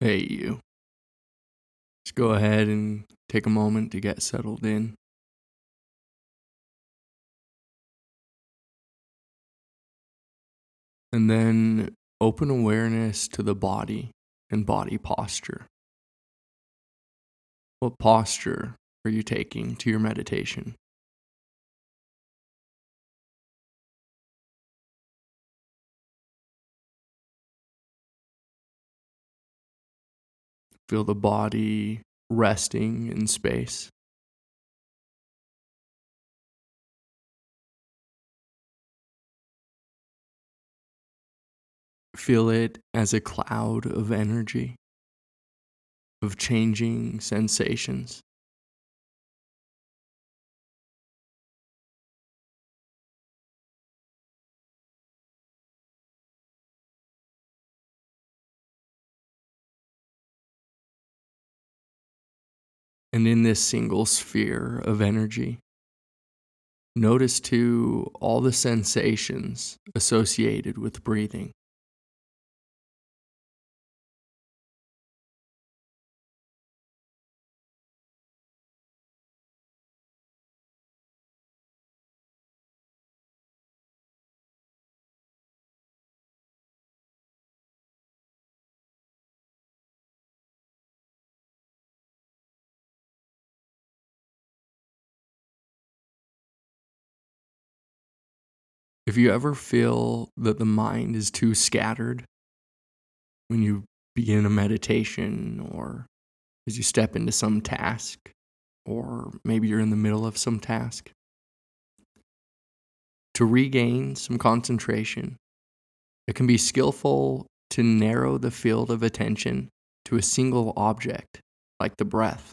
Hey, you. Just go ahead and take a moment to get settled in. And then open awareness to the body and body posture. What posture are you taking to your meditation? Feel the body resting in space. Feel it as a cloud of energy, of changing sensations. And in this single sphere of energy, notice too all the sensations associated with breathing. If you ever feel that the mind is too scattered when you begin a meditation or as you step into some task, or maybe you're in the middle of some task, to regain some concentration, it can be skillful to narrow the field of attention to a single object, like the breath,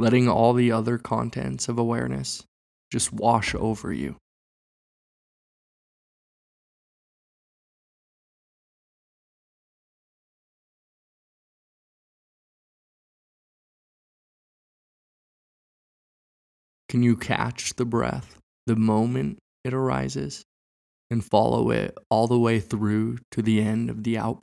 letting all the other contents of awareness just wash over you. Can you catch the breath the moment it arises and follow it all the way through to the end of the out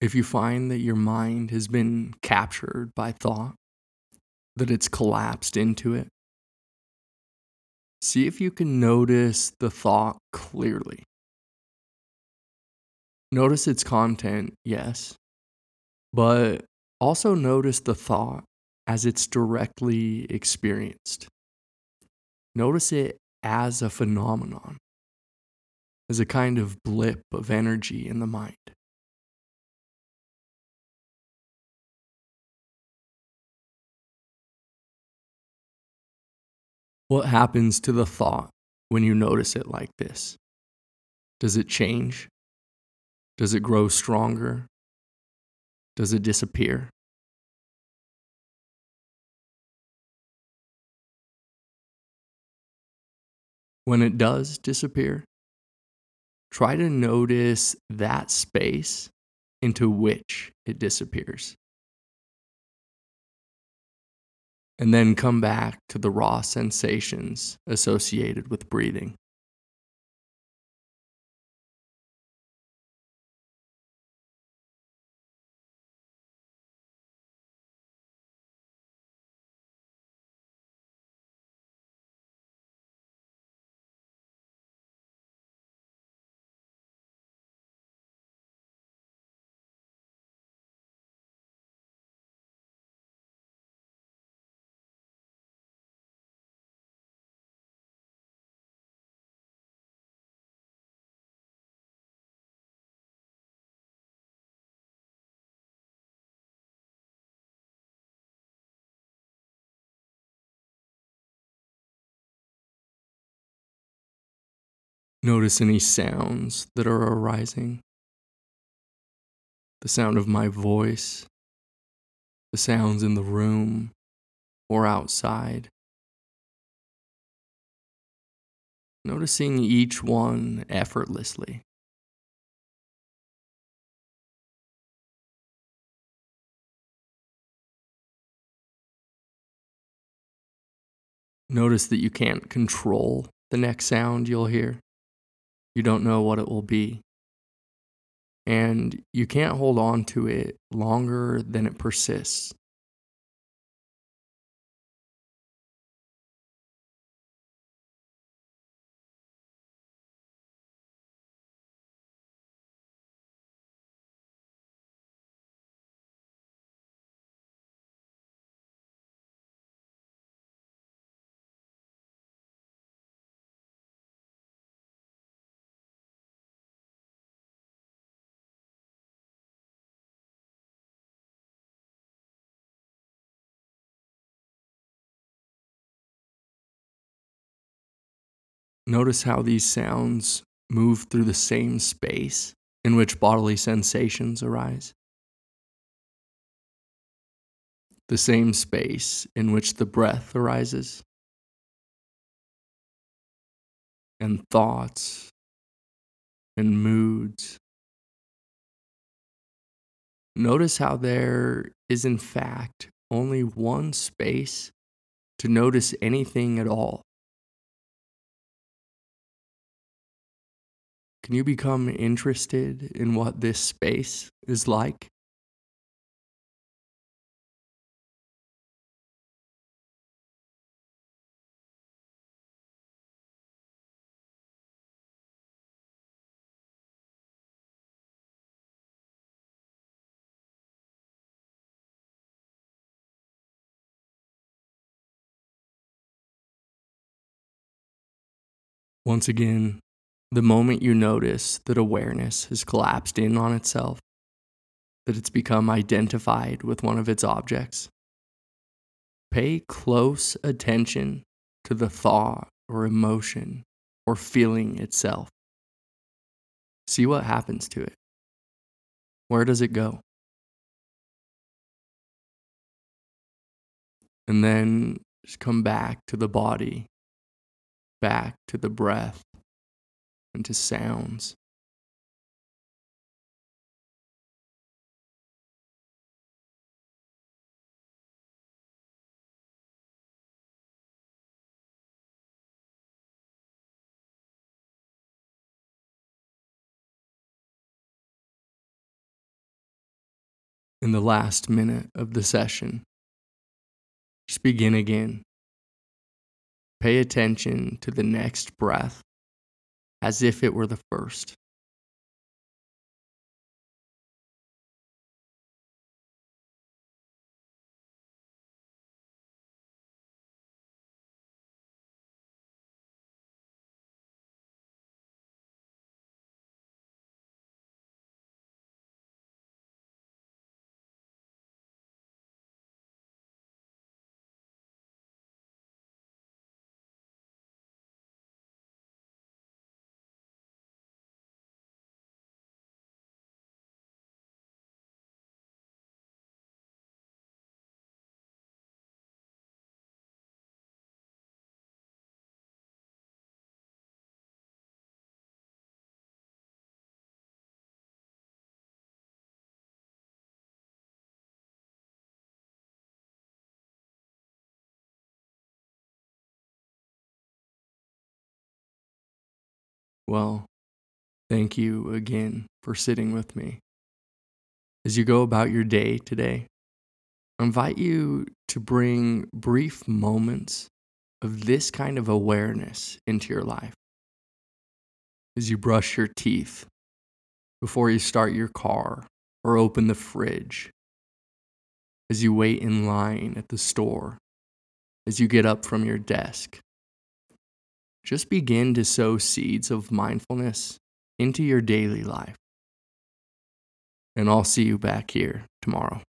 If you find that your mind has been captured by thought, that it's collapsed into it, see if you can notice the thought clearly. Notice its content, yes, but also notice the thought as it's directly experienced. Notice it as a phenomenon, as a kind of blip of energy in the mind. What happens to the thought when you notice it like this? Does it change? Does it grow stronger? Does it disappear? When it does disappear, try to notice that space into which it disappears. And then come back to the raw sensations associated with breathing. Notice any sounds that are arising. The sound of my voice, the sounds in the room or outside. Noticing each one effortlessly. Notice that you can't control the next sound you'll hear. You don't know what it will be. And you can't hold on to it longer than it persists. Notice how these sounds move through the same space in which bodily sensations arise. The same space in which the breath arises, and thoughts and moods. Notice how there is, in fact, only one space to notice anything at all. Can you become interested in what this space is like? Once again, the moment you notice that awareness has collapsed in on itself, that it's become identified with one of its objects, pay close attention to the thought or emotion or feeling itself. See what happens to it. Where does it go? And then just come back to the body, back to the breath, and to sounds. In the last minute of the session, just begin again. Pay attention to the next breath as if it were the first. Well, thank you again for sitting with me. As you go about your day today, I invite you to bring brief moments of this kind of awareness into your life. As you brush your teeth, before you start your car or open the fridge, as you wait in line at the store, as you get up from your desk, just begin to sow seeds of mindfulness into your daily life. And I'll see you back here tomorrow.